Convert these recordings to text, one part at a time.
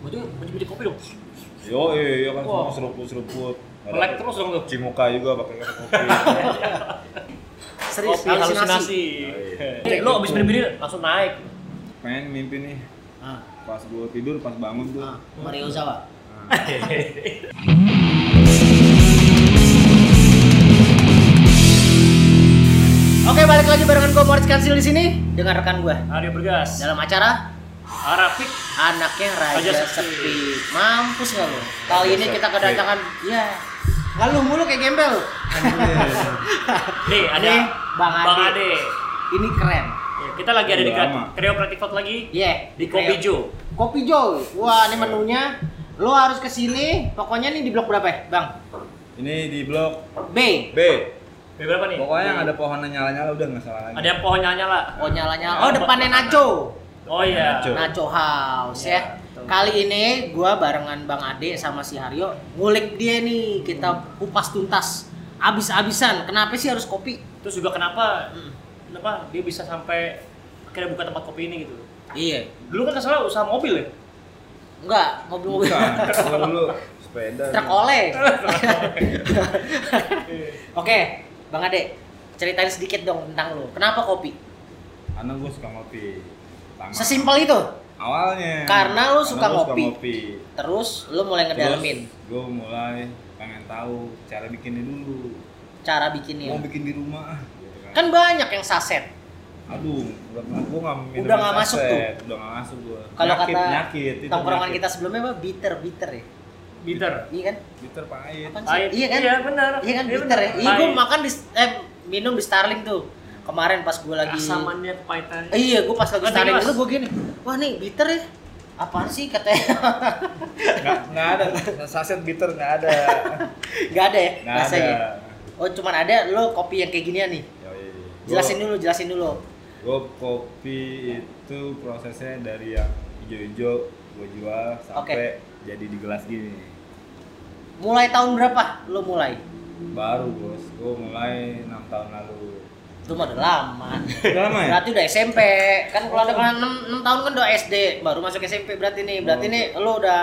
Tuh biji-biji kopi dong. Yo, iya kan Wah. semua seruput-seruput. Melek terus dong tuh. Cuci muka juga pakai kopi. Serius Kopi halusinasi. Oh, Eh, lo abis minum-minum langsung naik. Pengen mimpi nih. Ah, Pas gue tidur, pas bangun tuh. ah, Mario Zawa. Oke, balik lagi barengan gue Moritz Kansil di sini dengan rekan gue Aryo Bergas. dalam acara Arafik. anaknya Raja, Raja Sepi. Sepi. Mampus nggak lo? Kali ini kita kedatangan, ya ngeluh mulu kayak gembel. Nih ada Nih, Bang Bang Ade. Ade. Ini keren. Ya, kita lagi ada di lama. Kreo Creative Talk lagi Iya, di Kopi Jo. Kopi Jo. Wah, ini menunya. Lo harus ke sini. Pokoknya nih di blok berapa ya, Bang? Ini di blok B. B. B berapa nih? Pokoknya yang ada pohonnya nyala-nyala udah nggak salah lagi. Ada yang pohon nyala. Oh, nyala-nyala. Oh, depannya Nacho. Oh iya. Nacho. Nacho House ya. Ya, betul. Kali ini gua barengan Bang Ade sama si Haryo ngulik dia nih. Kita kupas tuntas. Abis-abisan. Kenapa sih harus kopi? Terus juga kenapa Hmm. kenapa dia bisa sampai akhirnya buka tempat kopi ini gitu? Iya. Dulu kan salah usaha mobil ya? Enggak, mobil-mobil. Dulu sepeda. Truk oleh. Oke, Bang Ade, ceritain sedikit dong tentang lu. Kenapa kopi? Karena gue suka ngopi. Pertama. Sesimpel itu. Awalnya. Karena lu suka gua ngopi. Terus lu mulai ngedalamin gue mulai pengen tahu cara bikinnya dulu. cara bikinnya. Mau bikin di rumah ah. Gitu kan. Kan banyak yang saset. Aduh, udah gue nggak minum Udah nggak masuk tuh. Udah nggak masuk gue. Kalau kata nyakit, tongkrongan kita sebelumnya apa? Bitter, bitter ya. Bitter. Iya kan? bitter pahit. Apaan sih? Pahit. Iya kan? Iya benar. Iya kan Iya bitter ya. Iya, gua Pahit. makan di eh minum di Starling tuh. Kemarin pas gua lagi Asamannya kepahitan. Eh, iya, gua pas lagi Mas? itu gua gini. Wah, nih bitter ya. Apaan sih katanya? Nggak, nggak ada. Saset bitter nggak ada. Gak ada ya Nggak ada. rasanya. Oh, cuman ada lo kopi yang kayak ginian nih. Jelasin dulu, jelasin dulu. Gue kopi itu prosesnya dari yang hijau-hijau gue jual sampai jadi di gelas gini. Mulai tahun berapa lo mulai? Baru bos, gue mulai enam tahun lalu. Itu mah udah lama. Udah lama ya? Berarti udah SMP. Kan kalau ada kan 6, 6 tahun kan udah SD, baru masuk SMP berarti nih. Berarti Oh. nih lo udah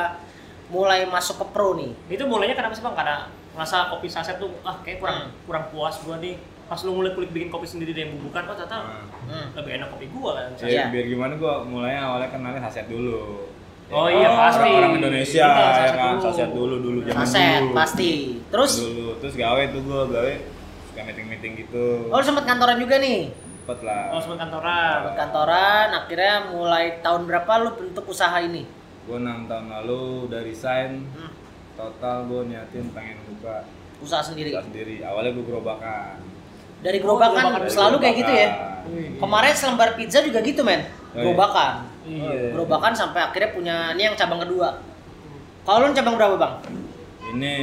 mulai masuk ke pro nih. Itu mulainya kenapa sih bang? Karena ngerasa kopi saset tuh ah kayak kurang Hmm. kurang puas gua nih. Pas lu mulai kulik bikin kopi sendiri dari bubukan, oh ternyata Hmm. lebih enak kopi gua kan. ya, Iya. biar gimana gue mulainya awalnya kenalnya saset dulu. Oh iya, pasti. Orang Indonesia Benar, ya saset kan, dulu. saset dulu dulu zaman Saset dulu. pasti. Terus dulu terus gawe tuh gue gawe suka meeting meeting gitu. oh lu sempet kantoran juga nih. Cepet lah. Oh sempat kantoran. Sempet kantoran, akhirnya mulai tahun berapa lu bentuk usaha ini? Gue enam tahun lalu udah resign. Hmm. Total gue niatin pengen buka Usaha sendiri. usaha sendiri. Awalnya gue gerobakan. Dari Oh, gerobakan gerobakan. selalu kayak gitu ya. Wih. Kemarin selembar pizza juga gitu men. Oh, iya. Gerobakan. Iya. Gerobakan sampai akhirnya punya ini yang cabang kedua. Kalau lu cabang berapa bang? Ini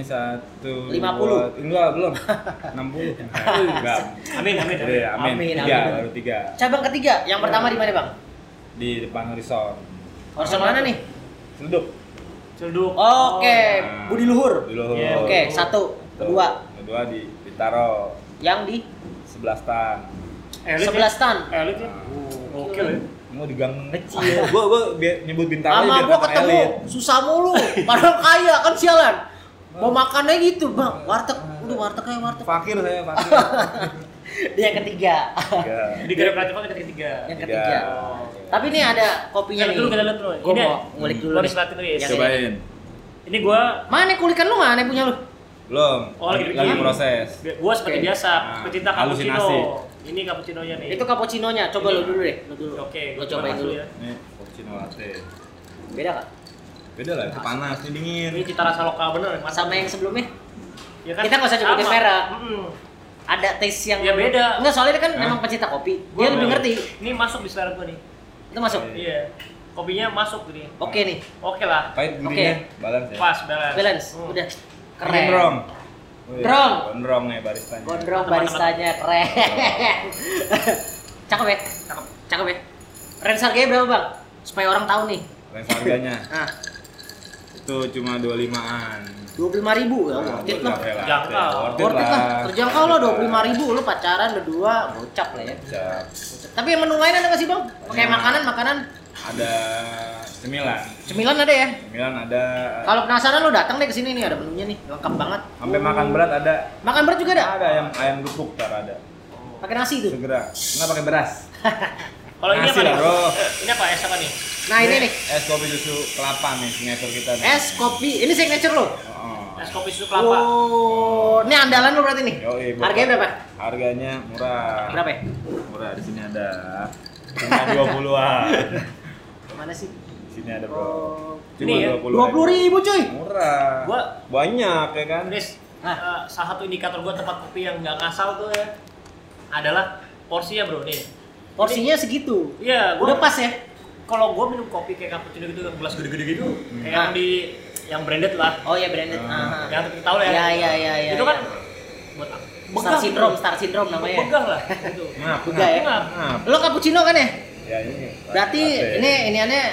satu 50. dua- enggak belum 60 enggak Amin amin. amin. Udah, amin. Amin, tiga amin. baru tiga Cabang ketiga, yang pertama di mana bang? di depan horizon Horizon mana nih? Seleduk Celduk. Oke, Nah, Budi Luhur. di Luhur. Iya, Oke, Luhur. satu, Tuh, kedua, kedua di Bintaro yang di 11 tan Elit ya? 11 tan. Elit ya. Oh, Oke ya. Mau di gang Kecil. gua gua nyebut Bintaro Sama gua ketemu elit. susah mulu, padahal kaya kan sialan. Mau makannya gitu bang, warteg, udah warteg kayak warteg. fakir saya fakir Dia yang ketiga, Tiga. Di Kreatif Talk kita ketiga. yang Tiga. ketiga. Tapi ini ada kopinya nih. dulu kita lihat dulu. Gua Ini mau ngulik dulu Gua nih. dislatin dulu ya. Yang cobain Ini gua Mana kulikan lu mana punya lu? belum Oh, lagi lagi proses gua seperti biasa Nah, pecinta cappuccino. Ini cappuccinonya nih. Itu cappuccino-nya. Coba lu dulu deh, lu dulu. Oke, cobain coba dulu. ya. ini cappuccino latte Beda gak? beda lah itu panas ini dingin Ini cita rasa lokal bener. mantap. Sama yang sebelumnya? Ya Kita nggak usah sebutin sama. merek. Mm-mm. Ada taste yang Ya, beda. Enggak, soalnya dia kan Hah? memang pecinta kopi. Gua Dia lebih ngerti. Ini masuk di selera gua nih. Itu masuk. Oke. Iya. Kopinya masuk gini. Oke nih. Oke lah. pahit gurihnya balance ya Pas balance. Balance. Hmm. Udah. Keren. Drong. Wih, Drong. Gondrong nih baristanya. Gondrong baristanya keren. Cakep ya? Cakep. Cakep ya? Range harganya berapa bang? Supaya orang tahu nih. Range harganya Nah, itu cuma 25-an. dua puluh lima ribu ya, Nah, worth it lah. oke lah. Jangkau. Worth it lah. Terjangkau lah dua puluh lima ribu. Lu pacaran berdua, gocap lah ya. Siap. Tapi yang menu lain ada nggak sih bang? Pakai Banyak. makanan, makanan. Ada Cemilan. Cemilan ada ya? Cemilan ada. Kalau penasaran lu datang deh ke sini nih ada menunya nih, lengkap banget. Sampai makan berat ada. Makan berat juga ada? Ada ayam ayam gepuk tar ada. Pakai nasi tuh. Segera. Enggak pakai beras. Kalau ini apa lah, nih? bro. Ini apa es apa nih? Nah ini nih, Es kopi susu kelapa nih signature kita nih. es kopi. Ini signature lo. Oh. Es kopi susu kelapa. Oh, ini andalan lu berarti nih. Yoi. Harganya berapa? Harganya murah. Berapa ya? Murah di sini ada. Cuma 20-an. Mana sih? Di sini ada, Bro. Oh, Cuma Ini ya, 20 dua puluh ribu cuy. Murah. Gua- banyak ya kan? Nis, Hah? eh, salah satu indikator gua tempat kopi yang nggak ngasal tuh ya adalah porsinya bro nih. Porsinya segitu. Iya, gua Udah pas ya? Kalau gua minum kopi kayak cappuccino gitu, yang gelas gede-gede gitu, Hmm. kayak yang di yang branded lah, Oh ya branded. Ah. yang kita tahu lah ya. Iya iya iya iya. Itu kan iya. buat Star begah syndrome, gitu. star syndrome namanya. Begah lah gitu. Ngap, Juga ya? ngap. Lo cappuccino kan ya? Ya ini. Berarti latte. ini ini aneh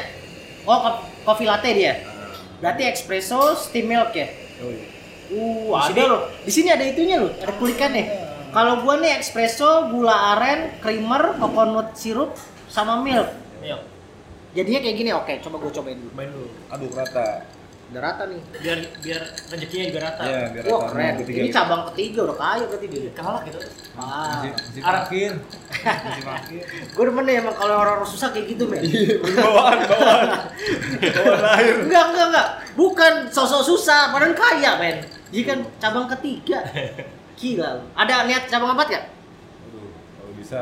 Oh, ko- coffee latte dia. Ah. Berarti espresso steam milk ya? Oh, iya. Uh, Di ada loh. Di sini ada itunya loh, ada kulikannya. Kalau gua nih espresso, gula aren, creamer, coconut syrup, sama milk. Iya, Jadinya kayak gini. Oke, coba gua cobain dulu. main dulu. Aduh rata. Udah rata nih. Biar biar rezekinya juga rata. Iya, biar Wah, rata. keren. Ketiga. Ini cabang ketiga udah kaya berarti dia. Kalah gitu. Ah. Masih, masih Arah. makin. Masih makin. Gue demen deh emang kalau orang-orang susah kayak gitu, men. Bawaan, bawaan. Bawaan lahir. enggak, enggak, enggak. Bukan sosok susah, padahal kaya, men. Jadi kan cabang ketiga. Gila. Ada niat cabang empat ya? Aduh, kalau bisa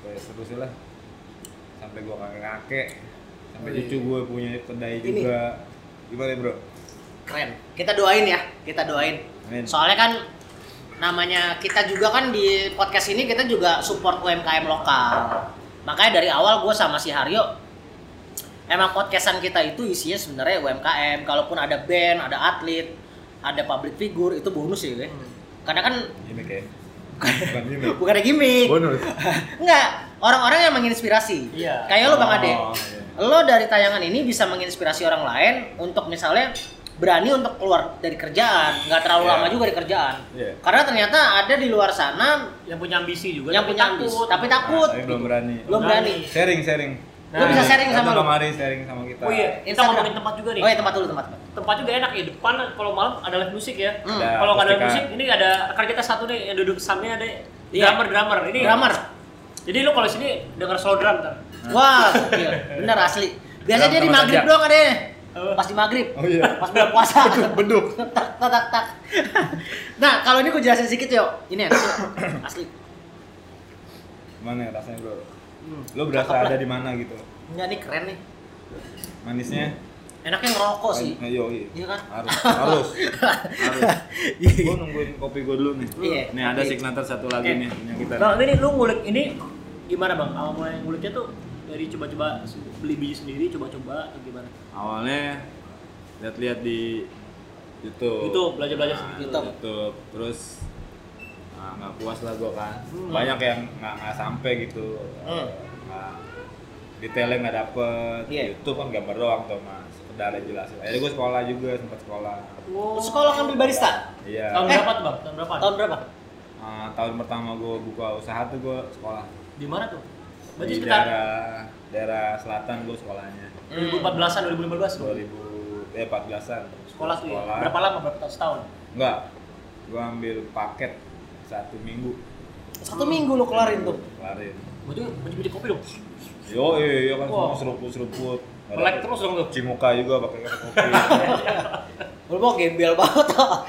kayak seru sih lah. Sampai gua kakek-kakek, sampai Wih. cucu gua punya kedai Ini. juga. Gimana, Bro? Keren. Kita doain ya, kita doain. Amin. Soalnya kan namanya kita juga kan di podcast ini kita juga support UMKM lokal. Makanya dari awal gue sama si Haryo emang podcastan kita itu isinya sebenarnya UMKM. Kalaupun ada band, ada atlet, ada public figure itu bonus ya, gue. Karena kan Gimik ya? Bukan gimik. bukan ada gimmick. Bonus. Enggak, orang-orang yang menginspirasi. Iya. Kayak lo Bang Ade. Oh, iya. Lo dari tayangan ini bisa menginspirasi orang lain untuk misalnya berani untuk keluar dari kerjaan, nggak terlalu Iya. lama juga di kerjaan. Iya. Karena ternyata ada di luar sana Yang punya ambisi juga. yang punya ambis, tapi takut. Nah, tapi belum berani. Belum berani. Sharing, sharing. Lo bisa sharing sama lo. kemari sharing sama kita. Oh iya, kita ngomongin tempat juga nih. Oh ya tempat dulu tempat. tempat. Tempat juga enak ya. Depan kalau malam ada live musik ya. Hmm. Kalau nggak ada musik, ini ada rekan kita satu nih yang duduk sampingnya ada Iya. drummer drummer. Ini Drummer. Jadi lu kalau sini denger slow drum ntar. Wah, gokil. bener asli. Biasanya dia di maghrib saja. doang ada? Pas di maghrib. Oh iya. Pas bulan puasa. Beduk. tak tak tak tak. Nah, kalau ini gue jelasin sedikit yo. Ini sih. Asli. Gimana ya rasanya, Bro? Hmm. Lo berasa ada di mana gitu? Enggak nih keren nih. Manisnya? Enaknya ngerokok sih. Nah, Iya, iya. Iya kan? Harus, harus. harus. Gue nungguin kopi gue dulu nih. Iya. Nih ada signature satu lagi nih punya kita. Bang, ini lu ngulik ini gimana bang? Awal mulai nguliknya tuh dari coba-coba beli biji sendiri, coba-coba atau gimana? Awalnya lihat-lihat di YouTube. Itu belajar-belajar Nah. YouTube. YouTube. Terus nah, nggak puas lah gue kan. Hmm. Banyak yang nggak nggak sampai gitu. Hmm. Nggak- detailnya nggak dapet. Iya. YouTube kan gambar doang tuh mas. Sekedar aja jelasin. Akhirnya gue sekolah juga sempat sekolah. Wow. Sekolah ngambil barista. Iya. Tahun Eh. berapa tuh bang? Tahun berapa? Tahun berapa? Ah, tahun pertama gue buka usaha tuh gue sekolah Di mana tuh? Berarti di sekitar daerah daerah selatan gue sekolahnya 2014-an, 2015 tuh. 2000 eh 14-an Sekolah tuh ya? Berapa lama? Berapa tahun? Setahun? enggak gue ambil paket satu minggu Satu minggu lu kelarin tuh. kelarin Berarti biji-biji kopi dong? yo iya iya kan Wah. semua seruput seruput Melek terus dong tuh? cimuka juga pakai kopi Lu mau gembel banget toh.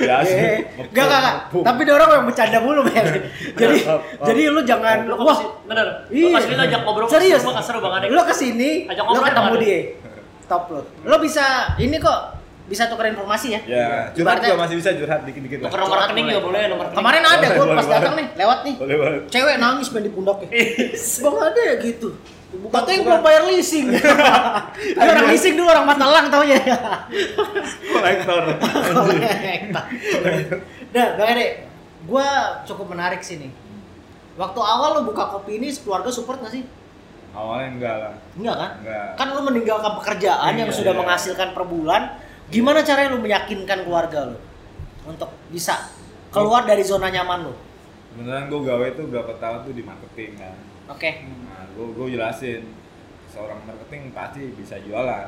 ya sih Eh, Enggak, enggak. Tapi dia orang yang bercanda mulu, men. Jadi jadi lu jangan Lu kok wah, masih, bener? Lu Iya. kasih ajak ngobrol Serius? Seru, seru bang Adek Lu ke sini, Ajak lu ngobrol ketemu dia. Top lu. Lu bisa ini kok bisa tukar informasi ya? ya curhat juga masih bisa curhat dikit-dikit lah Nuker nomor rekening boleh. juga boleh, nomor rekening Kemarin ada gua pas banget. datang nih, lewat nih. boleh banget Cewek nangis main di pundaknya. Bang ada ya gitu. Bukan- Katanya bukan. belum bayar leasing. Dia orang leasing dulu orang Matelang taunya. kolektor Nah, Bang Ade, gua cukup menarik sih nih. Waktu awal lu buka kopi ini keluarga support gak sih? awalnya enggak lah Enggak kan? enggak Kan lu meninggalkan pekerjaan yang Iya, sudah iya. menghasilkan per bulan. Gimana caranya lu meyakinkan keluarga lu untuk bisa keluar dari zona nyaman lu? beneran gue gawe tuh berapa tahun tuh di marketing kan Oke. Nah, gue gue jelasin seorang marketing pasti bisa jualan.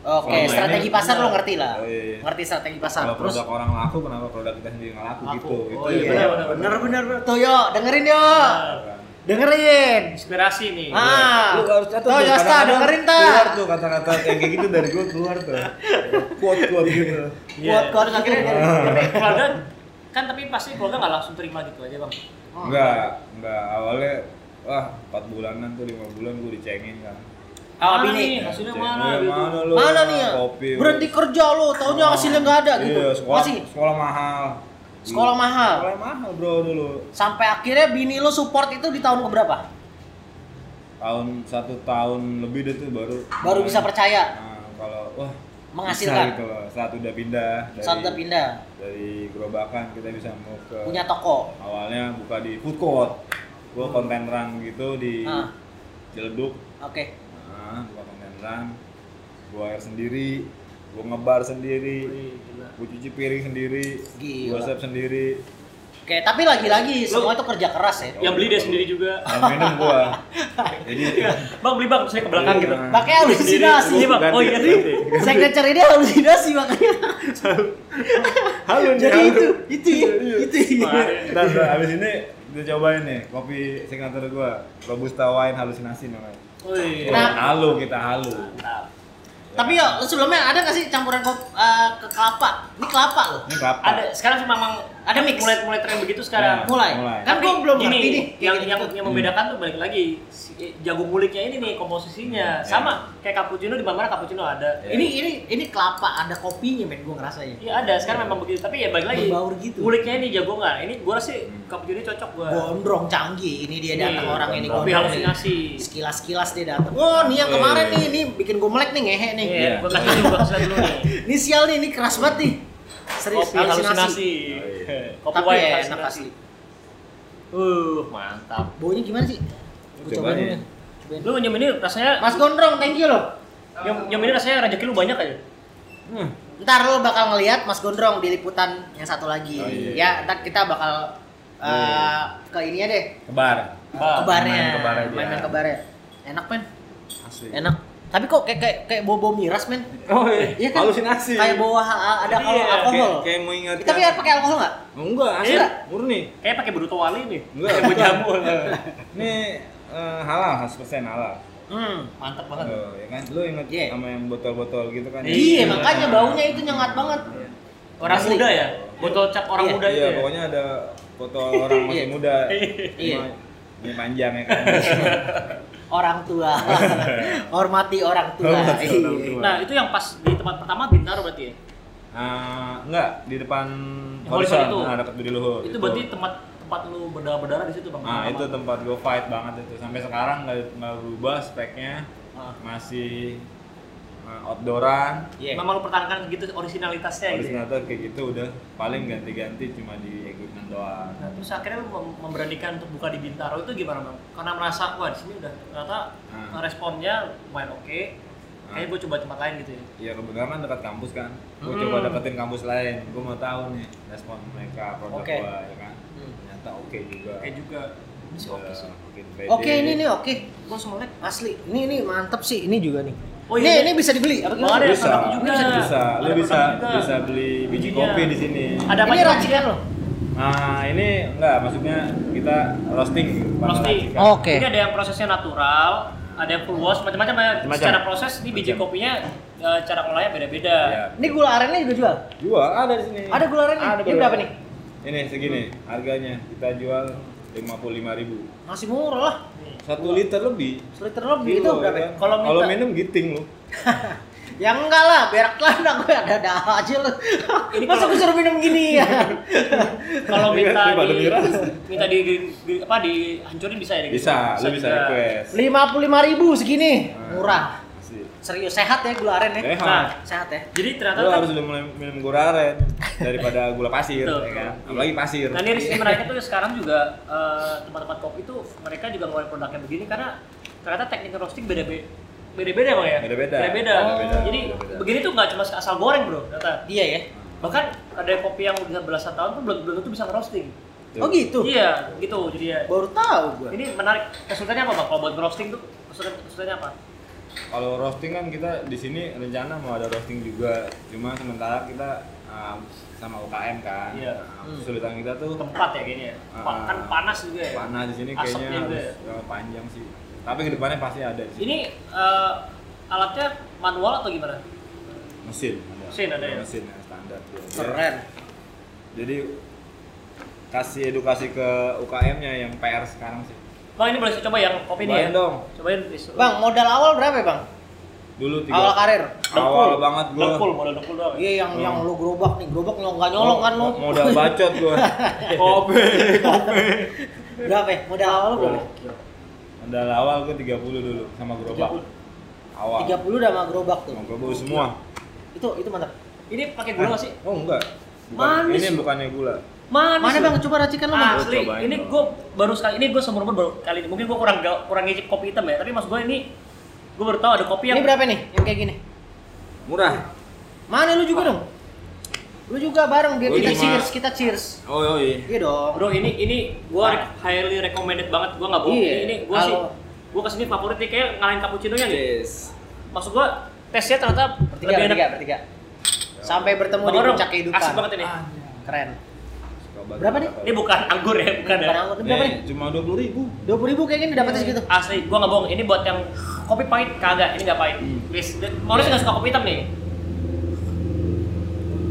Oke, Selama strategi ini- pasar lo ngerti lah. Oh, iya. Ngerti strategi pasar. Kalau Terus produk orang laku, kenapa produk kita sendiri nggak laku, Laku. gitu? Oh, itu iya, benar, bener bener bener. Tuh yo, dengerin yo. Nah, Dengerin. inspirasi nih. Ah. Lu harus catat Tuh, Yosta, dengerin, Ta. Keluar tuh kata-kata kayak kayak gitu dari gua keluar tuh. Quote-quote gitu. Iya. Kuat kuat akhirnya. Tapi keluarga kan tapi pasti keluarga nggak langsung terima gitu aja bang. Oh. Enggak, enggak. Awalnya wah 4 bulanan tuh 5 bulan gua dicengin kan. Ah, Mana bini. nih? Hasilnya mana? "Eh, gitu. mana lu? Mana nih ya? Kopi. Berhenti kerja lo, taunya hasilnya nggak ada gitu. Iya, sekolah, Masih sekolah mahal. Sekolah mahal? Sekolah mahal bro dulu. sampai akhirnya bini lo support itu di tahun keberapa? Tahun satu tahun lebih deh tuh baru. Baru bisa percaya Nah, kalau wah Menghasilkan. bisa gitu loh. Saat udah pindah dari, saat udah pindah dari gerobakan kita bisa mau ke punya toko. awalnya buka di food court. Gua konteneran gitu di Ah. Ciledug. Oke. Nah, buka konteneran. Gua air sendiri, gua ngebar sendiri, gua cuci piring sendiri, gua save sendiri. Oke, tapi lagi-lagi semua itu kerja keras ya. Yang beli dia sendiri juga. Yang minum gua. Jadi bang beli bang, saya ke belakang Iya. gitu. Pakai halusinasi. Bang, oh iya nih. ganti. Signature ini halusinasi makanya. Halo Jadi itu, itu ya, itu ya. Kemarin. Dan abis ini kita cobain nih kopi signature gua Robusta wine halusinasi namanya. Wih. Kenapa? Halu kita halu. Mantap. Tapi yo, lu sebelumnya ada nggak sih campuran kop, eh, ke kelapa? Ini kelapa loh. Ini kelapa. Ada sekarang sih memang Ada mix. mulai mulai tren begitu sekarang. Ya. Mulai. Mulai. Kan gua belum gini, ngerti nih. Yang gitu. yang, yang membedakan tuh balik lagi si- eh, jagung muliknya ini nih komposisinya Hmm, sama kayak cappuccino di mana cappuccino ada. Ya. Ini ini ini kelapa ada kopinya men gua ngerasanya. Iya ada sekarang memang begitu tapi ya balik lagi. Berbaur gitu. Muliknya ini jagongan. Ini gua rasa sih Hmm. cappuccino ini cocok gua. Gondrong canggih. Ini dia Ini, datang orang ini kopi halusinasi. Sekilas-sekilas dia datang. Oh, nih yang Iya, kemarin iya. nih, ini bikin gue melek nih ngehe nih. Iya, Iya. gua kasih dulu, gua kasih dulu nih. Ini sial nih, ini keras banget nih. Serius, halusinasi. Kopi Tapi ya, enak asli. Uh, mantap. Baunya gimana sih? Gue Cobain. dulu. Cobain. Lu nyem ini rasanya Mas Gondrong, thank you loh. nyem, nyem ini rasanya rezeki lu banyak aja. Hmm. Ntar lo bakal ngelihat Mas Gondrong di liputan yang satu lagi. Oh, iya. Ya, ntar kita bakal eh, ke ininya deh. Kebar. Bar. ke barnya. main ke bar aja. Main-main ke barnya. Enak, men. Asli. Enak. Tapi kok kayak kayak kayak bau-bau miras, men. Oh iya. Iya kan? Halusinasi. Kayak bawa ada Iya, kalau alkohol. Kayak, kayak mau ingat. Tapi pakai alkohol nggak? Enggak, asli. Iya. Murni. Kayak pakai beruto wali nih. Enggak. Kayak jamu. Ini eh, halal, 100% halal. Hmm. Mantap banget. Oh, ya kan? Lu inget Iya. sama yang botol-botol gitu kan? Iya. Iya, makanya baunya itu nyengat banget. Orang Asli. muda ya? Botol cap orang Iya. muda Iya, itu ya? pokoknya ada foto orang masih Iya. muda. Iya. Ini panjang ya kan. Orang tua. Hormati orang tua. Hormati orang Iya. tua. Nah, itu yang pas di tempat pertama Bintaro berarti ya? Ah, enggak, di depan Yang horizon horizon, itu? nah dekat Budi Luhur. Itu berarti tempat tempat lu berdarah-berdarah di situ Bang. Nah, Pertama. itu tempat gue fight banget itu. Sampai sekarang nggak nggak berubah speknya. Ah. Masih uh, outdooran. Iya. Memang lu pertahankan gitu originalitasnya gitu. ya? Original tuh kayak gitu udah paling ganti-ganti cuma di doang. Nah, terus akhirnya lu mem- memberanikan untuk buka di Bintaro itu gimana bang? Karena merasa wah di sini udah ternyata Hmm. responnya lumayan oke. Kayaknya Hmm. gue coba tempat lain gitu ya. Ya kebetulan kan dekat kampus kan. Gue Hmm. coba deketin kampus lain. Gue mau tahu nih respon mereka produk Oke. gua ya kan. Hmm. Ternyata oke juga. Oke juga. Ini sih oke Udah sih. makin pede. Oke, ini nih oke. Gue langsung melek. Asli. Ini ini mantep sih. Ini juga nih. Oh, ini iya. ini bisa dibeli apa Oh, gimana? ada bisa, juga. bisa, bisa. Lu bisa juga. bisa beli biji kopi di sini. Ada apa Ini racikan loh. Nah, ini enggak, maksudnya kita roasting. Roasting. Oke. Ini ada yang prosesnya natural, ada yang full wash, macam-macam ya. Macam-macam. Secara proses ini biji Macam. kopinya eh, cara olahnya beda-beda. Iya. Ini gula arennya juga jual. Jual ada di sini. Ada gula arennya. Ada Ini gula. berapa nih? Ini segini harganya. Kita jual 55.000. Masih murah lah. Satu liter lebih. Seliter lebih itu berapa? ya ya? kan? Kalau minum giting lu. Ya enggak lah, berak lah dah gue ada-ada aja lu. Ini Masa gue suruh minum gini ya? Kalau minta di, miras. minta di, di- apa dihancurin bisa ya? gitu? Bisa, lu bisa request. Lima puluh lima ribu segini, Nah. murah. Serius sehat ya gula aren ya? Sehat. Nah, Sehat ya. jadi ternyata Lu kan, harus udah mulai minum gula aren daripada gula pasir, Betul. ya kan? Apalagi pasir. Nah ini mereka tuh sekarang juga eh, tempat-tempat kopi tuh mereka juga ngeluarin produknya begini karena ternyata teknik roasting beda-beda beda-beda bang ya Beda-beda. beda-beda jadi Beda-beda. begini tuh nggak cuma asal goreng bro ternyata Iya ya. bahkan ada kopi yang udah belasan tahun tuh belum belum tentu bisa ngerosting Tuh. Oh gitu. iya gitu jadi ya Baru tahu gue. ini menarik kesulitannya apa bang kalau buat roasting tuh kesulitan kesulitannya apa kalau roasting kan kita di sini rencana mau ada roasting juga cuma sementara kita uh, sama UKM kan Iya. Nah, Hmm. kesulitan kita tuh tempat ya kayaknya Ah. kan panas juga ya panas di sini kayaknya juga harus uh, panjang sih tapi ke depannya pasti ada sini ini eh, alatnya manual atau gimana mesin ada Mesin ada ya? mesin yang standar dia- Keren. jadi kasih edukasi ke UKM-nya yang PR sekarang sih bang ini boleh coba yang kopi ini ya dong cobain Bang, modal awal berapa ya, Bang? dulu tiga Awal karir. awal banget gua dengkul modal dengkul doang Iya, yang Hmm. yang lu gerobak nih, gerobak nyolong nggak nyolong kan lu? Mo- modal bacot gua kopi kopi Berapa ya? Modal awal lu berapa? Modal awal gua 30 dulu sama gerobak 30. awal 30 udah sama gerobak tuh. sama gerobak semua Itu itu mantap. ini pakai gula nggak sih oh enggak Bukan, Manis. ini bukannya gula manis Mana. Bang? Coba racikan lu, Bang. Asli, Cobain ini gue baru sekali ini gue seumur umur baru kali ini. Mungkin gue kurang kurang ngicip kopi hitam ya. Tapi maksud gue ini gue baru tahu ada kopi yang Ini berapa nih yang kayak gini? murah Mana lu juga dong? Lu juga bareng biar Gua kita cuma- cheers, kita cheers. oh oh iya Iya dong. bro ini ini gue highly recommended banget. Gue nggak bohong. Iya. Ini, ini gue sih gue ke sini favorit nih kayak ngalahin cappuccino nya nih. yes Maksud gue tesnya ternyata Bertiga, lebih enak. bertiga, bertiga. Sampai bertemu Bang di puncak kehidupan. Asik banget ini. Keren. Berapa nih? Ini bukan anggur ya, bukan ya. Bukan anggur. Ini berapa nih? Nih, cuma 20 ribu 20 ribu kayak gini dapetnya segitu. Asli, gue nggak bohong. Ini buat yang kopi pahit kagak. Ini nggak pahit. Hmm. Please, Maurice nggak suka kopi hitam nih.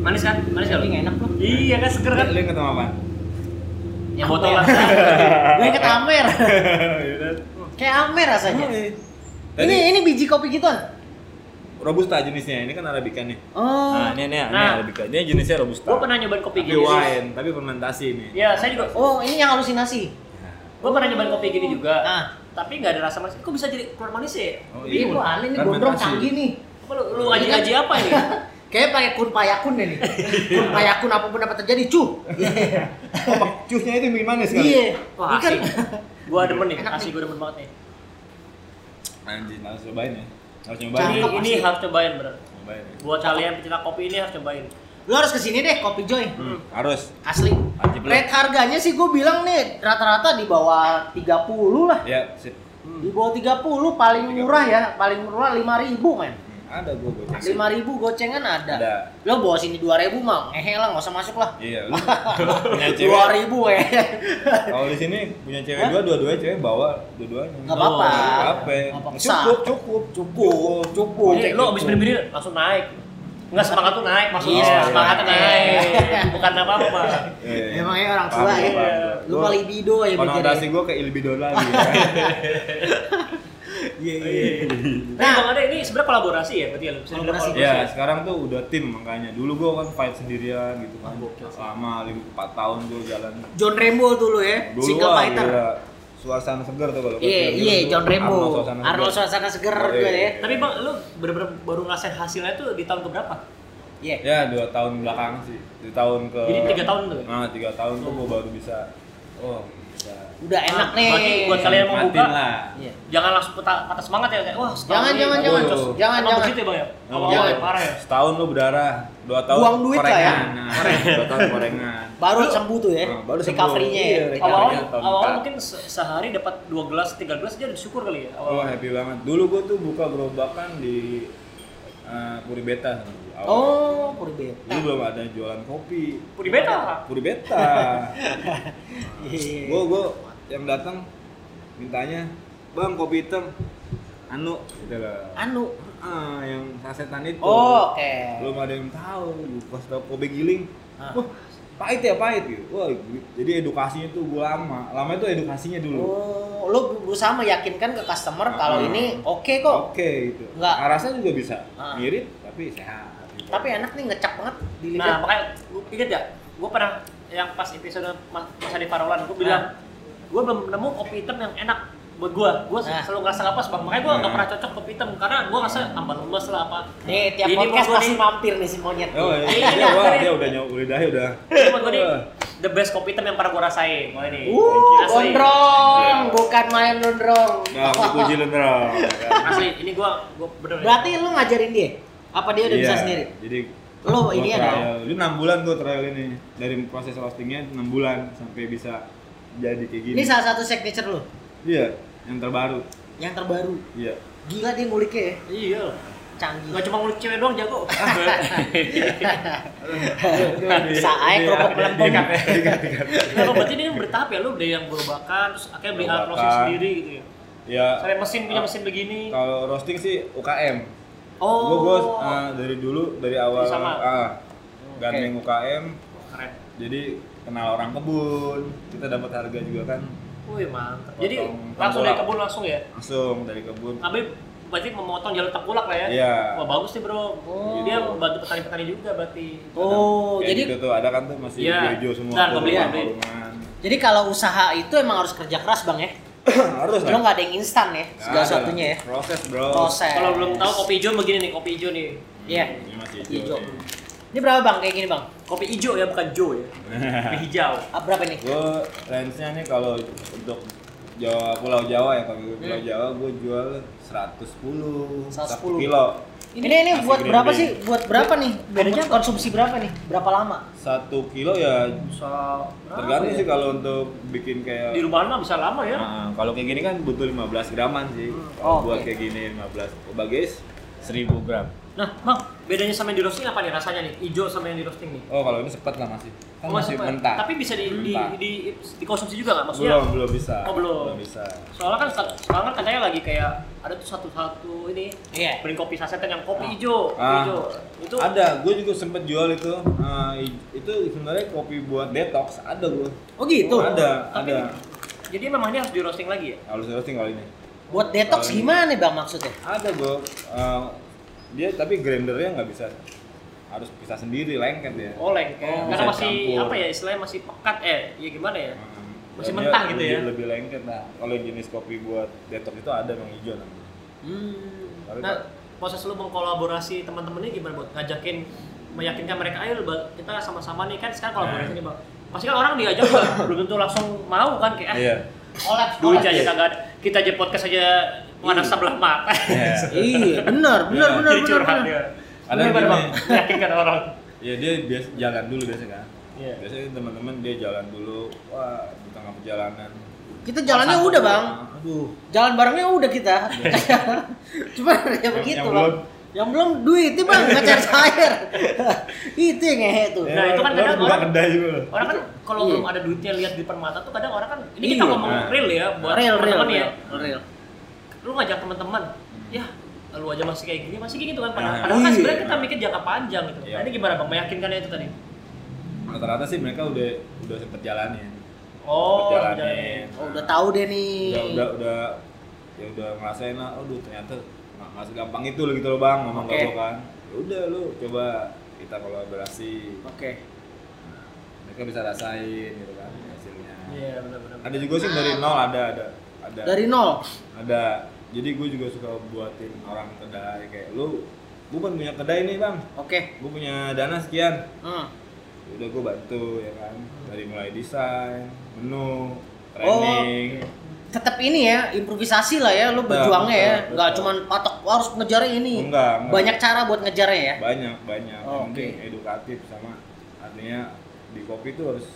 Manis kan? Manis kan? Tapi enak loh. Iya kan seger kan? lu ketemu apa Yang botolan. Gue inget Amer. Yaudah. Kayak Amer rasanya. Tadi Ini ini biji kopi gituan. robusta jenisnya, ini kan arabica nih. Oh. Nah, ini ini, ini Nah. arabica. Ini jenisnya robusta. Gue pernah nyobain kopi tapi gini. sih. wine, tapi fermentasi nih. Iya, saya juga. Oh, ini yang halusinasi. Gue pernah nyobain kopi gini juga. Nah. Tapi nggak ada rasa manis. Kok bisa jadi keluar manis ya? Oh, Ini gua aneh nih gondrong canggih nih. Apa lu, lu ngaji-ngaji apa ini? Kayaknya pakai kun payakun deh nih. kun payakun apa pun dapat terjadi, cu. Oh, jusnya itu bikin manis kali. Iya. Wah, Ini kan asik. Gue demen nih. Enak Asli nih. gue demen banget nih. Anjir, harus cobain ya. Harus nyobain. Ini, ini harus cobain bener. Cobain ya. Buat kalian pecinta kopi ini harus cobain. lu harus ke sini deh Kopi Joy. Hmm, harus. Asli. Wajib. Rate harganya sih gue bilang nih rata-rata di bawah 30 lah. Ya, sip. Di bawah 30 paling murah ya, paling murah 5000 men. Ada gua goceng. 5000 gocengan ada. Ada. Lo bawa sini 2000 mah, ngehe lah nggak usah masuk lah. Iya, cewek. 2000 eh. Kalau di sini punya cewek dua, dua-duanya cewek bawa dua-duanya. Nggak apa-apa. Nggak apa. Cukup, cukup, cukup, cukup. Ini lo abis berdiri langsung naik. Enggak semangat tuh naik maksudnya. Iya, semangatnya iya. naik. Bukan apa-apa. Iya. Emangnya orang tua ya. paham. Lu Gua- mah libido ya Konotasi gue ke ilbido lagi. Iya iya. Nah, Bang Ade ini sebenarnya kolaborasi ya berarti ya Kolaborasi. ya sekarang tuh udah tim makanya. Dulu gue kan fight sendirian gitu kan. Sih. Lama lim- empat tahun gue jalan. John Rambo dulu ya, Dulu single fighter. gila. Suasana segar tuh kalau Iya, iya, tuh, John Rambo. Arnold suasana segar. Seger Oh, iya. ya. Tapi Bang, lu bener-bener baru ngerasain hasilnya tuh di tahun keberapa? Iya. Ya dua tahun belakang sih. Di tahun ke. Jadi tiga tahun tuh? Nah tiga tahun tuh gue baru bisa. Oh bisa. Udah enak Ah, nih. berarti buat kalian yang mau buka, lah. Iya. Jangan langsung patah, patah semangat ya kayak wah setahun Jangan, jangan, jangan, Cus. jangan, jangan. begitu ya bang ya? Oh, jangan. ya, parah ya. Setahun lu berdarah, dua tahun Buang duit lah ya. Nah, dua tahun korengan. Baru sembuh tuh ya. Nah, baru. Recovery-nya ya. Iya, awal empat. mungkin se- sehari dapat dua gelas, tiga gelas aja udah syukur kali ya. Oh Awal. happy banget. Dulu gue tuh buka gerobakan di uh, Puri Beta. awal. Oh, puri beta. Dulu belum ada jualan kopi. Puri beta? Puri Beta. Iya. gue gue yang datang mintanya bang kopi hitam anu gitu lah Anu. ah yang sasetan itu Oh, oke. belum ada yang tahu pas tau kopi giling Ah. wah pahit ya pahit gitu wah jadi edukasinya tuh gue lama lama itu edukasinya dulu Oh, lu berusaha meyakinkan ke customer kalau Ah. ini oke kok. oke gitu Nggak. Nah, rasanya juga bisa mirip tapi sehat gitu. Tapi enak nih ngecap banget di Nah, lidah. makanya gue inget gak? Gue pernah yang pas episode Mas Adi Parolan, gue bilang gue belum nemu kopi hitam yang enak buat gue. Gue Nah. selalu ngerasa nggak pas bang. Makanya gue nggak Nah. pernah cocok kopi hitam karena gue ngerasa tambah lemes lah apa. Nih, tiap Ini podcast gua pasti mampir nih si monyet. oh iya, Iya, dia, wah, iya. dia udah nyoba lidahnya udah Ini buat gue nih the best kopi hitam yang pernah gue rasain. Mau ini. Uh, gondrong, bukan main gondrong. nah dipuji lu Ndrong. Asli, ini gue gue bener. ya. Berarti lu ngajarin dia? Apa dia udah Iya, bisa sendiri? jadi Lu gua ini ada. trial. Itu 6 bulan gua trial ini. Dari proses roastingnya 6 bulan sampai bisa jadi kayak gini. Ini salah satu signature lu Iya, yang terbaru. yang terbaru. Iya. Gila dia nguliknya ya. Iya. Canggih. Gak cuma ngulik cewek doang jago. Saai kerupuk melempem. Nah, lo berarti ini kan bertahap ya, lu udah yang gerobakan, terus akhirnya beli alat roasting sendiri gitu ya. Ya Sampai mesin punya mesin begini. kalau roasting sih UKM. Oh. Gue gue dari dulu dari awal Sama. ah gandeng UKM. Keren. Jadi kenal orang kebun, kita dapat harga juga kan Wih mantap. Jadi Potong langsung dari kebun langsung ya? langsung dari kebun. Abi berarti memotong jalur tengkulak lah ya? Iya. Wah bagus nih bro. Oh. Dia membantu petani-petani juga berarti. Oh, Kayak jadi gitu tuh ada kan tuh masih Iya. hijau semua. Beli. rumah-rumahan. jadi kalau usaha itu emang harus kerja keras bang ya. Harus Lo lah. nggak ada yang instan ya segala lah. ya. Proses bro. Proses. Kalau belum tahu kopi hijau begini nih, kopi hijau nih. Iya. Ini masih Hijau. hijau. Ini berapa bang kayak gini bang? Kopi hijau ya, bukan Jo ya. Kopi hijau. Ah, berapa nih? gue range-nya nih kalau untuk Jawa Pulau Jawa ya kalau Pulau Hmm. Jawa gue jual 110 110. 1 kilo. Ini ini Masih buat berapa sih? Buat berapa nih? Bedanya konsumsi berapa nih? Berapa lama? Satu kilo ya Bisa tergantung berapa sih ya? kalau untuk bikin kayak Di rumahan mah bisa lama ya. Nah, kalau kayak gini kan butuh 15 graman sih. Oh, buat oke. kayak gini 15. Oh, bagus 1000 gram. Nah, Bang, bedanya sama yang di roasting apa nih rasanya nih? Hijau sama yang di roasting nih? Oh, kalau ini sepet lah masih. Kan Oh, masih apa? mentah. Tapi bisa di, di, di, dikonsumsi juga nggak maksudnya? belum belum bisa. Oh, belum. bisa. Soalnya kan se- sekarang kan katanya lagi kayak ada tuh satu-satu ini Iya. beli kopi sasetan yang kopi hijau, kopi Ah. hijau. Itu Ada, gue juga sempet jual itu. I- itu sebenarnya kopi buat detox ada gue. Oh gitu. ada, Tapi- ada. jadi memang ini harus di roasting lagi ya? Harus roasting kali ini. Buat detox gimana bang maksudnya? Ada gue. Eh, dia tapi grindernya nggak bisa. Harus bisa sendiri lengket ya. Oh, lengket. Oh, Karena masih campur. apa ya istilahnya masih pekat eh, ya gimana ya? Hmm. Masih Dan mentah gitu lebih, ya? Lebih lengket. Nah, kalau jenis kopi buat detox itu ada yang hijau namanya. Hmm. Tapi Nah, proses lu mengkolaborasi teman-teman ini gimana buat ngajakin meyakinkan mereka ayo Bang, kita sama-sama nih kan sekarang kolaborasi nih bang pasti kan orang diajak belum tentu langsung mau kan kayak ah, Iya. Collab, duit aja kagak ada kita aja podcast aja mana sebelah mata Iya. Iya, benar, benar, Iya. benar, Jadi benar. curhat benar. dia Ada gini. bang meyakinkan orang Ya dia biasa jalan dulu biasa kan. Iya. Biasanya teman-teman dia jalan dulu, wah di tengah perjalanan. Kita jalannya udah bang, Aduh. jalan barengnya udah kita. Cuma ya begitu yang bang. Yang belum duit itu bang, nggak cari cair. itu yang ngehe tuh. Nah, itu kan kadang orang- kedai juga. orang kan kalau Iya. belum ada duitnya lihat di depan mata tuh kadang orang kan ini kita Iya. ngomong Nah. real ya buat Real, real, teman-teman ya real, real. lu ngajak teman-teman ya lu aja masih kayak gini masih kayak gitu kan padahal, Nah. padahal kan Iya. sebenarnya kita mikir jangka panjang gitu nah ini gimana bang meyakinkannya itu tadi Rata-rata sih mereka udah udah sempet jalanin. oh jalanin. Oh, udah tahu deh nih. Udah udah udah ya udah ngerasain lah, aduh ternyata nggak segampang itu loh gitu loh bang ngomong ke lo kan. Ya udah lu coba kita kolaborasi. Oke. Mereka bisa rasain gitu kan hasilnya. iya benar-benar Ada juga sih dari nol ada ada ada. Dari nol. Ada. Jadi gue juga suka buatin orang kedai kayak lu. Gue kan punya kedai nih bang. Oke. Gue punya dana sekian. Hmm. udah gue bantu ya kan dari mulai desain menu Oh, training Tetap ini ya, improvisasi lah ya, lu berjuangnya ya. Nggak betul. cuman patok "Wah, harus ngejarnya ini. Enggak, enggak. Banyak cara buat ngejarnya ya. banyak banyak Oh, oke. edukatif sama artinya di kopi tuh harus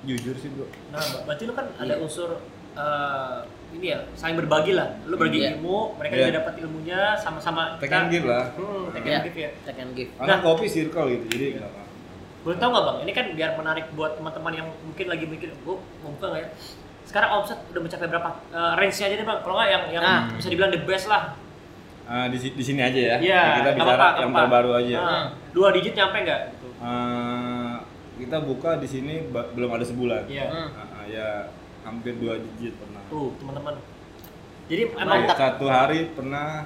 jujur sih bro nah ber- berarti lu kan ada Iya. unsur eh, ini ya saling berbagi lah lu berbagi Iya. ilmu mereka Iya. juga dapat ilmunya sama-sama take and give lah hmm, take and give ya Take and give. karena Nah. kopi circle gitu jadi nggak apa boleh tahu nggak bang ini kan biar menarik buat teman-teman yang mungkin lagi mikir gue mau buka nggak ya sekarang omset udah mencapai berapa Eh, range-nya aja deh bang kalau nggak yang yang Nah. bisa dibilang the best lah Ah, di, di sini aja ya Iya, kita bicara apa-apa, nggak yang terbaru aja Nah, dua digit nyampe nggak gitu. Ah, kita buka di sini belum ada sebulan Iya. Hmm. Ah, ah, ya hampir dua digit pernah Tuh, teman-teman. Jadi emang Emang satu hari pernah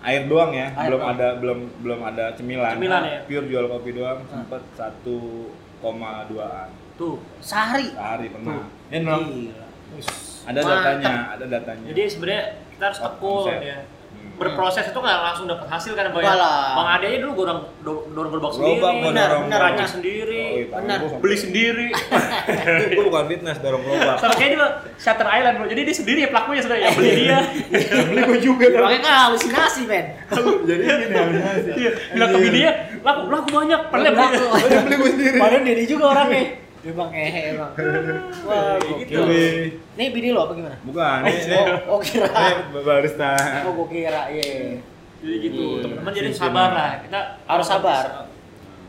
air doang ya, Air belum doang. ada belum belum ada cemilan. Cemilan ya? Pure jual kopi doang sempat satu koma duaan tuh. Sehari. sehari pernah. Tuh. Ya memang ada Mantap. datanya, ada datanya. Jadi sebenarnya kita harus tekun ya. Hmm. Berproses itu nggak langsung dapat hasil kan Bang? Ya? lah. Bang Ade aja dulu dorong dorong, dorong gerobak sendiri, gua Benar, dorong, benar, racik benar. sendiri, Oh, iya, Benar. beli sendiri. Itu bukan fitness dorong gerobak. Sama kayak juga Shutter Island bro. Jadi dia sendiri ya pelakunya sebenarnya yang beli dia. Beli gua juga Makanya kan halusinasi, Ben. Jadi gini halusinasi. Iya, bilang ke dia, laku laku banyak, padahal beli. Beli gua sendiri. Padahal dia juga orangnya. Emang ngehe emang. Wah, Gitu. Nih bini lo apa gimana? Bukan, ini, ini, Oh, oh kira. ini barista. Oh, gua kira, iya. Jadi gitu. Iya. Teman-teman jadi Sistem. sabar lah. Kita Harus sabar.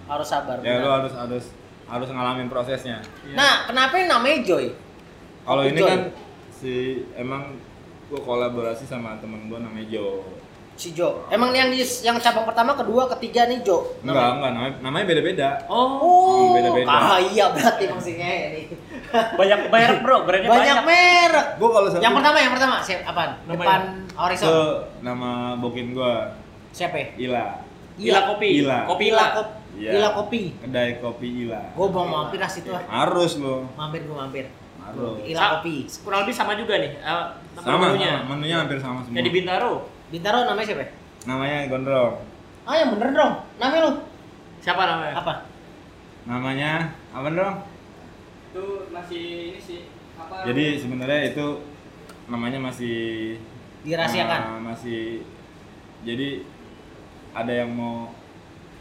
Harus sabar. Ya lu harus harus harus ngalamin prosesnya. Iya. Nah, kenapa yang namanya Joy? Kalau ini Joy. kan si emang gua kolaborasi sama temen gua namanya Jo. Si Jo. Emang yang di yang cabang pertama, kedua, ketiga nih Jo. Enggak, enggak namanya namanya beda-beda. Oh, Oh, beda-beda. kaya berarti maksudnya ini. banyak merek bro, brandnya Banyak banyak. merek. Gua kalau Yang pertama, yang pertama, siapa? Apaan? Depan itu Horizon. nama bokin gua Siapa? ya? Ila. Ila kopi. Ila. Kopi Ila Ila. kopi. Iya. Ila kopi. Kedai kopi Ila. Gua mau mampir lah situ ah. Harus lo. Mampir gua mampir. Harus. Ila kopi. Kurang lebih sama juga nih. eh, Sama, menunya. sama, menunya hampir sama semua. Yang di Bintaro. Bintaro namanya siapa? ya? Namanya Gondrong. Ah, yang bener dong. Namanya lu Siapa namanya? apa? Namanya apa dong? Itu masih ini sih apa? Jadi sebenarnya itu namanya masih Dirahasiakan. eh, masih jadi ada yang mau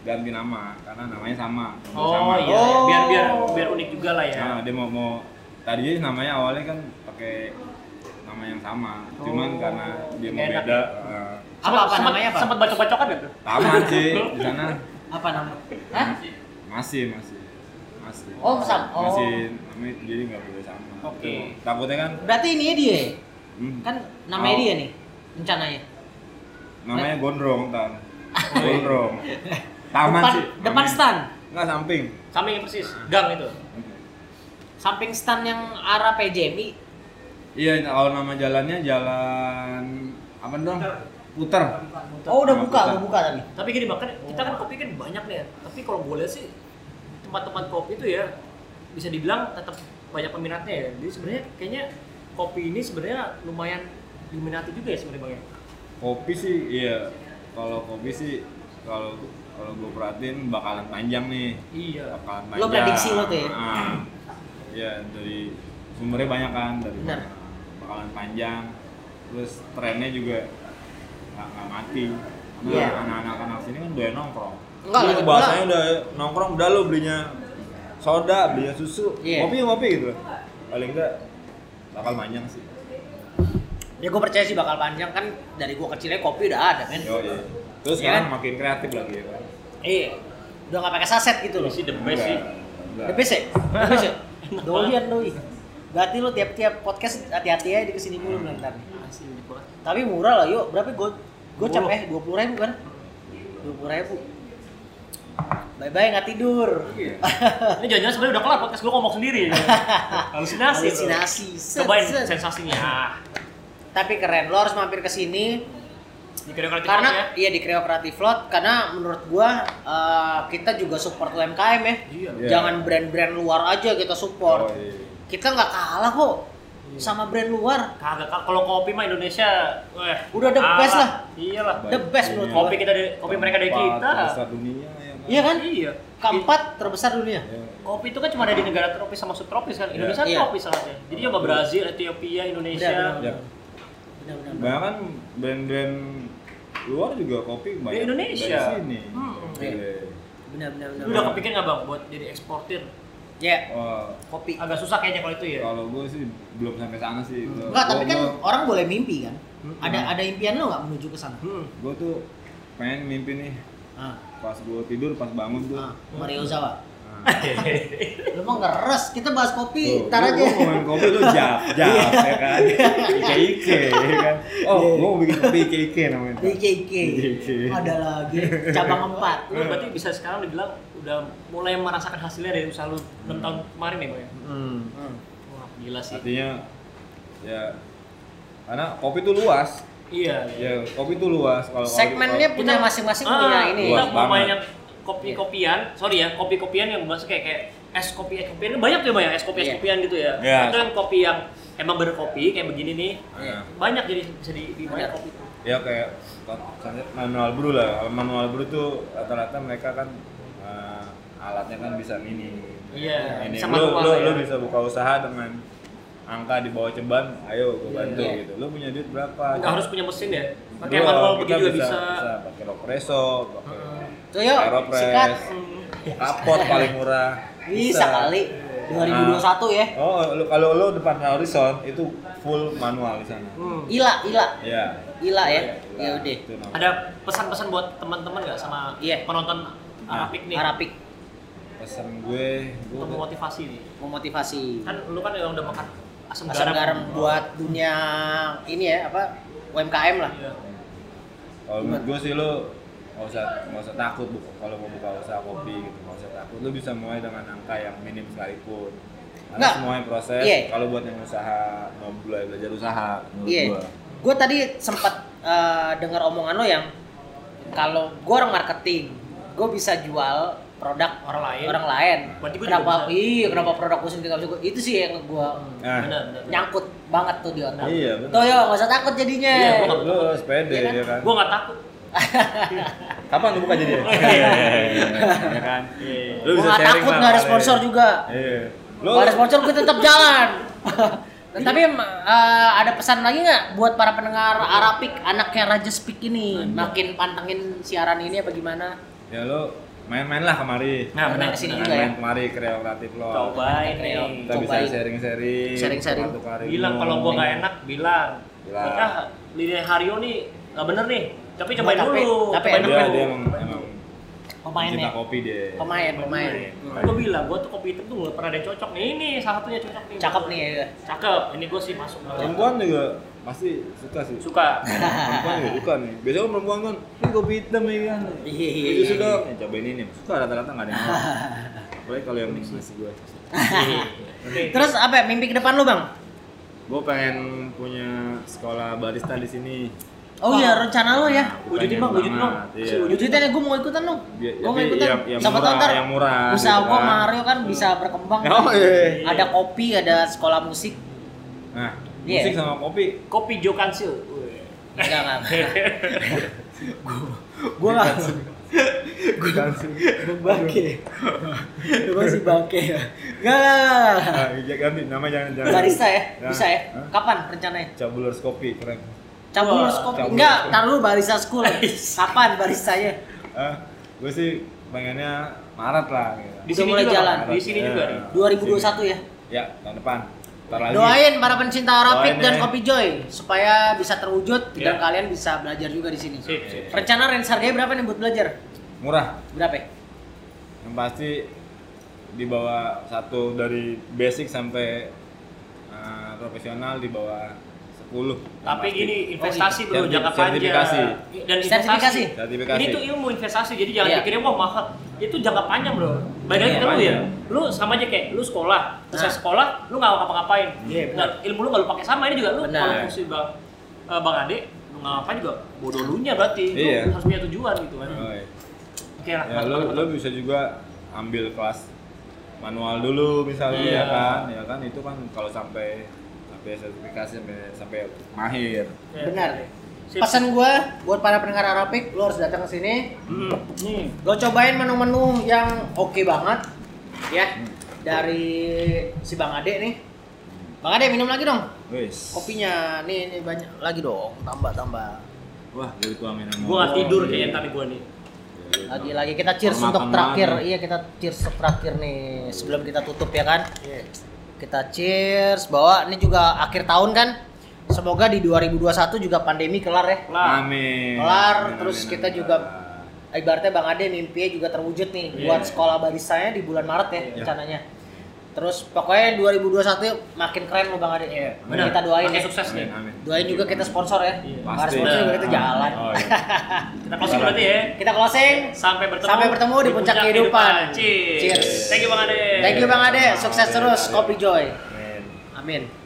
ganti nama karena namanya sama. Oh sama. iya, Oh. biar biar biar unik juga lah ya. Nah, dia mau mau tadi namanya awalnya kan pakai nama yang sama, cuman Oh. karena dia mau beda ya? eh, Apa apa Sempat- namanya apa? Sempat bacok-bacokan gitu. taman sih di sana Apa nama? Hah? masih masih masih Oh, sama. Oh. masih namanya jadi nggak boleh sama Oke. Itu, takutnya kan Berarti ini dia. hmm, Kan namanya Oh. dia nih rencananya. namanya gondrong tan gondrong taman depan sih depan namanya. stand. nggak samping Samping persis, gang itu. Samping stand yang arah PJMI. Iya kalau nama jalannya jalan apa dong puter Oh, udah buka, udah buka tadi. Tapi gini bahkan kita kan kopi kan banyak nih ya. Tapi kalau lihat sih tempat-tempat kopi itu ya bisa dibilang tetap banyak peminatnya ya. Jadi sebenarnya kayaknya kopi ini sebenarnya lumayan diminati juga ya sebenarnya bang ya. kopi sih iya kalau kopi sih kalau kalau gue perhatiin bakalan panjang nih Iya. bakalan Lo panjang prediksi lo tuh ya? Ah. Iya, dari sumbernya banyak kan dari Benar. mana. Bakalan panjang terus trennya juga nggak nggak mati Karena Iya. anak-anak anak sini kan udah nongkrong Enggak, Dulu lagi bahasanya udah nongkrong udah lo belinya soda belinya susu Iya. kopi kopi gitu paling enggak bakal panjang sih Ya gue percaya sih bakal panjang kan dari gua kecilnya kopi udah ada men. Yo, iya. terus Iya sekarang kan? makin kreatif lagi ya kan Iya. Udah nggak pakai saset gitu loh. Sih the best sih. The best ya? The best ya? Doyan doi. Berarti lu tiap-tiap podcast hati-hati aja di ke sini mulu ntar. Banget. Tapi murah lah yuk. Berapa gue? Gue 20. capek dua puluh ribu kan? Dua puluh ribu. Bye bye nggak tidur. Iya. Ini jangan-jangan sebenarnya udah kelar podcast gue ngomong sendiri. Halusinasi. Halusinasi. Set, Cobain set. sensasinya. Tapi keren. Lo harus mampir ke sini Di kreatif karena ya. iya di Creo Creative Lot karena menurut gua eh, kita juga support UMKM ya. Iya. Iya. Jangan brand-brand luar aja kita support. Oh, iya. Kita nggak kalah kok sama brand luar. Kagak kalau kopi mah Indonesia, weh, Udah the best lah. Iyalah. The best menurut Iya. Kopi kita dari kopi mereka dari kita. terbesar dunia ya kan? Iya kan? Iya. Keempat terbesar dunia. Iya. Kopi itu kan cuma ada di negara tropis sama subtropis kan. Indonesia Iya. tropis salahnya. Jadi coba Brazil, Ethiopia, Indonesia. Benar. Benar-benar. Bahkan brand-brand luar juga kopi banyak Di Indonesia. dari sini. Hmm. Iya. Benar-benar. Lu udah kepikir nggak bang buat jadi eksportir? Ya, Wah, kopi. Agak susah kayaknya kalau itu ya. kalau gue sih belum sampai sana sih. Hmm. Enggak, tapi kan orang boleh mimpi kan. Hmm. Ada ada impian lo nggak menuju ke sana? Hmm. gue tuh pengen mimpi nih Ah, pas gue tidur pas bangun tuh. ah, Mario Zawa. Lu mah ngeres, kita bahas kopi, ntar gua- aja. gua mau kopi lu jap jap ya kan. Ike ike ya kan. Oh, Iya. gue mau bikin kopi ike ike namanya. DKK. DKK. Ada lagi cabang empat. Lu berarti bisa sekarang dibilang udah mulai merasakan hasilnya dari usaha lu 6 tahun kemarin ya bang ya? Hmm. Hmm. Wah gila sih. Artinya ya karena kopi tuh luas. Iya. Ya, kopi tuh luas kalau Segmennya punya masing-masing Ah, punya ini. Kita Luas mau main banget. Kopi-kopian, sorry ya, kopi-kopian yang bahasa kayak kayak es kopi es kopian banyak tuh banyak es kopi es Iya. kopian gitu ya. Iya. Itu yang kopi yang emang berkopi kayak begini nih. Iya. Banyak jadi bisa di, di banyak kopi. ya kayak manual brew lah kalau manual brew tuh rata-rata mereka kan eh, alatnya kan bisa mini Iya, ini bisa lu, lu, ya. lu bisa buka usaha dengan angka di bawah ceban ayo gue Iya, bantu iya. gitu lu punya duit berapa Nggak harus punya mesin ya. Pakai manual begini juga bisa. bisa pakai ropresso pakai Tuh yuk, aeropress sikat. Kapot paling murah Bisa kali. 2021 ya. Oh, lu, kalau lu depan horizon itu full manual di sana. Hmm. Ila, ila, Iya. ila ya. Itulah, Ya udah. Ada pesan-pesan buat teman-teman nggak sama Iya. penonton Nah, Arapik nih Arapik Pesan gue, gue untuk memotivasi nih. memotivasi. Kan lu kan yang udah makan asam, Asam garam. garam buat dunia ini ya apa UMKM lah. Iya. kalau menurut gue sih lu nggak usah nggak usah takut bu kalau mau buka usaha kopi gitu nggak usah takut lu bisa mulai dengan angka yang minim sekalipun karena Nggak. semuanya proses Iya. kalau buat yang usaha mau mulai belajar usaha menurut Iya. gua. Gue tadi sempat eh, dengar omongan lo yang kalau gue orang marketing, gue bisa jual produk Orang lain. orang lain. Berarti gua kenapa? Iya, kenapa produk gue sendiri nggak bisa gua- Itu sih yang gue Nah, Benar, benar. benar. nyangkut banget tuh di otak. Iya. Tuh yo, nggak usah takut jadinya. Iya, gua lu sepede Iya kan? ya kan Gua nggak takut. Kapan lu buka jadi ya ya kan lu Gue nggak takut nggak ada sponsor juga. iya lu Kalau ada sponsor gue tetap jalan. Dan tapi eh, ada pesan lagi nggak buat para pendengar Arapik anaknya Raja Speak ini makin pantengin siaran ini apa gimana? ya lu main-main lah kemari Nah, benar. Ke sini main, juga ya. main kemari kreatif lo Cobain nih. kita bisa sharing-sharing Sharing-sharing. Bilang kalau gua nggak enak, bilang. Bilang. Ah, lidah Haryo nih nggak bener nih. Tapi cobain Tapi- dulu. tapi cobain enak dia dulu. dia emang emang Pemain cinta ya. kopi dia Pemain, pemain. Kan gua bilang, gua tuh kopi hitam tuh nggak pernah ada yang cocok nih. Ini salah satunya cocok nih. Cakep nih ya. Cakep. Ini gua sih masuk. perempuan juga pasti suka sih Suka. perempuan juga suka nih biasanya kan perempuan kan ini kopi hitam ya kan Iya, iya, itu sudah iya. cobain ini suka rata-rata nggak ada yang mau apalagi kalau yang ngasih gue Oke. Terus apa ya, mimpi ke depan lu bang? gue pengen punya sekolah barista di sini Oh iya rencana lu ya. Wujudin bang, wujudin bang. iya. Wujudnya nih gue mau ikutan dong. Bi- Gue mau tapi ikutan. yang- yang Siapa tahu murah, ntar yang murah, Usaha gitu gue kan. Mario kan bisa berkembang. oh iya Ada kopi, ada sekolah musik. nah Iya. musik sama kopi Kopi Jo Kansil. Enggak enggak. Gue nggak. gue bangke. Gue masih bangke ya. Enggak nah, iya, ganti nama jangan jangan Barista ya? Bisa ya? Kapan rencananya? cabulers kopi keren Cabul Wah, kopi. Enggak, taruh barista school. Kapan baristanya? ah gue sih pengennya Maret lah gitu. Di sini mulai juga. jalan. Bang. Di sini Iya. juga nih. 2021 ya. ya tahun depan lagi Doain para pencinta Doain dan ya. Kopi Joy supaya bisa terwujud dan Iya. kalian bisa belajar juga di sini. Sip, sip. Rencana range harganya berapa nih buat belajar? murah Berapa ya? yang pasti di bawah satu dari basic sampai uh, profesional di bawah 10 Tapi gini investasi bro Serti- jangka panjang. sertifikasi. Dan investasi. Sertifikasi. Ini tuh ilmu investasi jadi jangan Iya. pikirnya wah mahal. Itu jangka panjang bro. Baik lagi Iya, ke lu ya. Lu sama aja kayak lu sekolah. Terus Nah. sekolah lu nggak ngapa-ngapain. Iya. Nah, ilmu lu nggak lu pakai sama ini juga lu kalau fungsi bang eh, bang Ade lu nggak ngapain juga bodoh lu nya berarti. Lu Iya. harus punya tujuan gitu kan. Oh, iya. Oke lah. ya mantap, lo mantap. lo bisa juga ambil kelas manual dulu misalnya Iya. ya kan ya kan itu kan kalau sampai sampai sertifikasi sampai sampai mahir Oke. Benar. Sip. Pesan gue buat para pendengar Arapik, lo harus datang ke sini. Hmm. Nih. Lo cobain menu-menu yang oke banget, ya. Dari si Bang Ade nih. Bang Ade minum lagi dong. wis Kopinya nih, ini banyak lagi dong. Tambah tambah. wah dari tua minum Gua nggak tidur kayaknya tadi gua nih. Lagi-lagi kita cheers Makan untuk terakhir. Iya kita cheers untuk terakhir nih sebelum kita tutup ya kan. Kita cheers bahwa ini juga akhir tahun kan. Semoga di 2021 juga pandemi kelar ya. Lah. amin Kelar, Amin, terus amin, kita amin. juga ibaratnya Bang Ade mimpinya juga terwujud nih Iya. buat sekolah baristanya di bulan Maret ya Iya. rencananya. Terus pokoknya 2021 makin keren loh Bang Ade. Iya, benar. Kita doain Makin ya. sukses nih. amin, amin. Doain juga kita sponsor ya. Iya. Pasti. sponsor juga kita jalan. oh, iya. Kita closing berarti ya. Kita closing. Sampai bertemu. Sampai bertemu di puncak kehidupan. Cheers. Cheers. Thank you Bang Ade. Thank you Bang Ade, sukses terus Kopi Joy. Amin. Amin.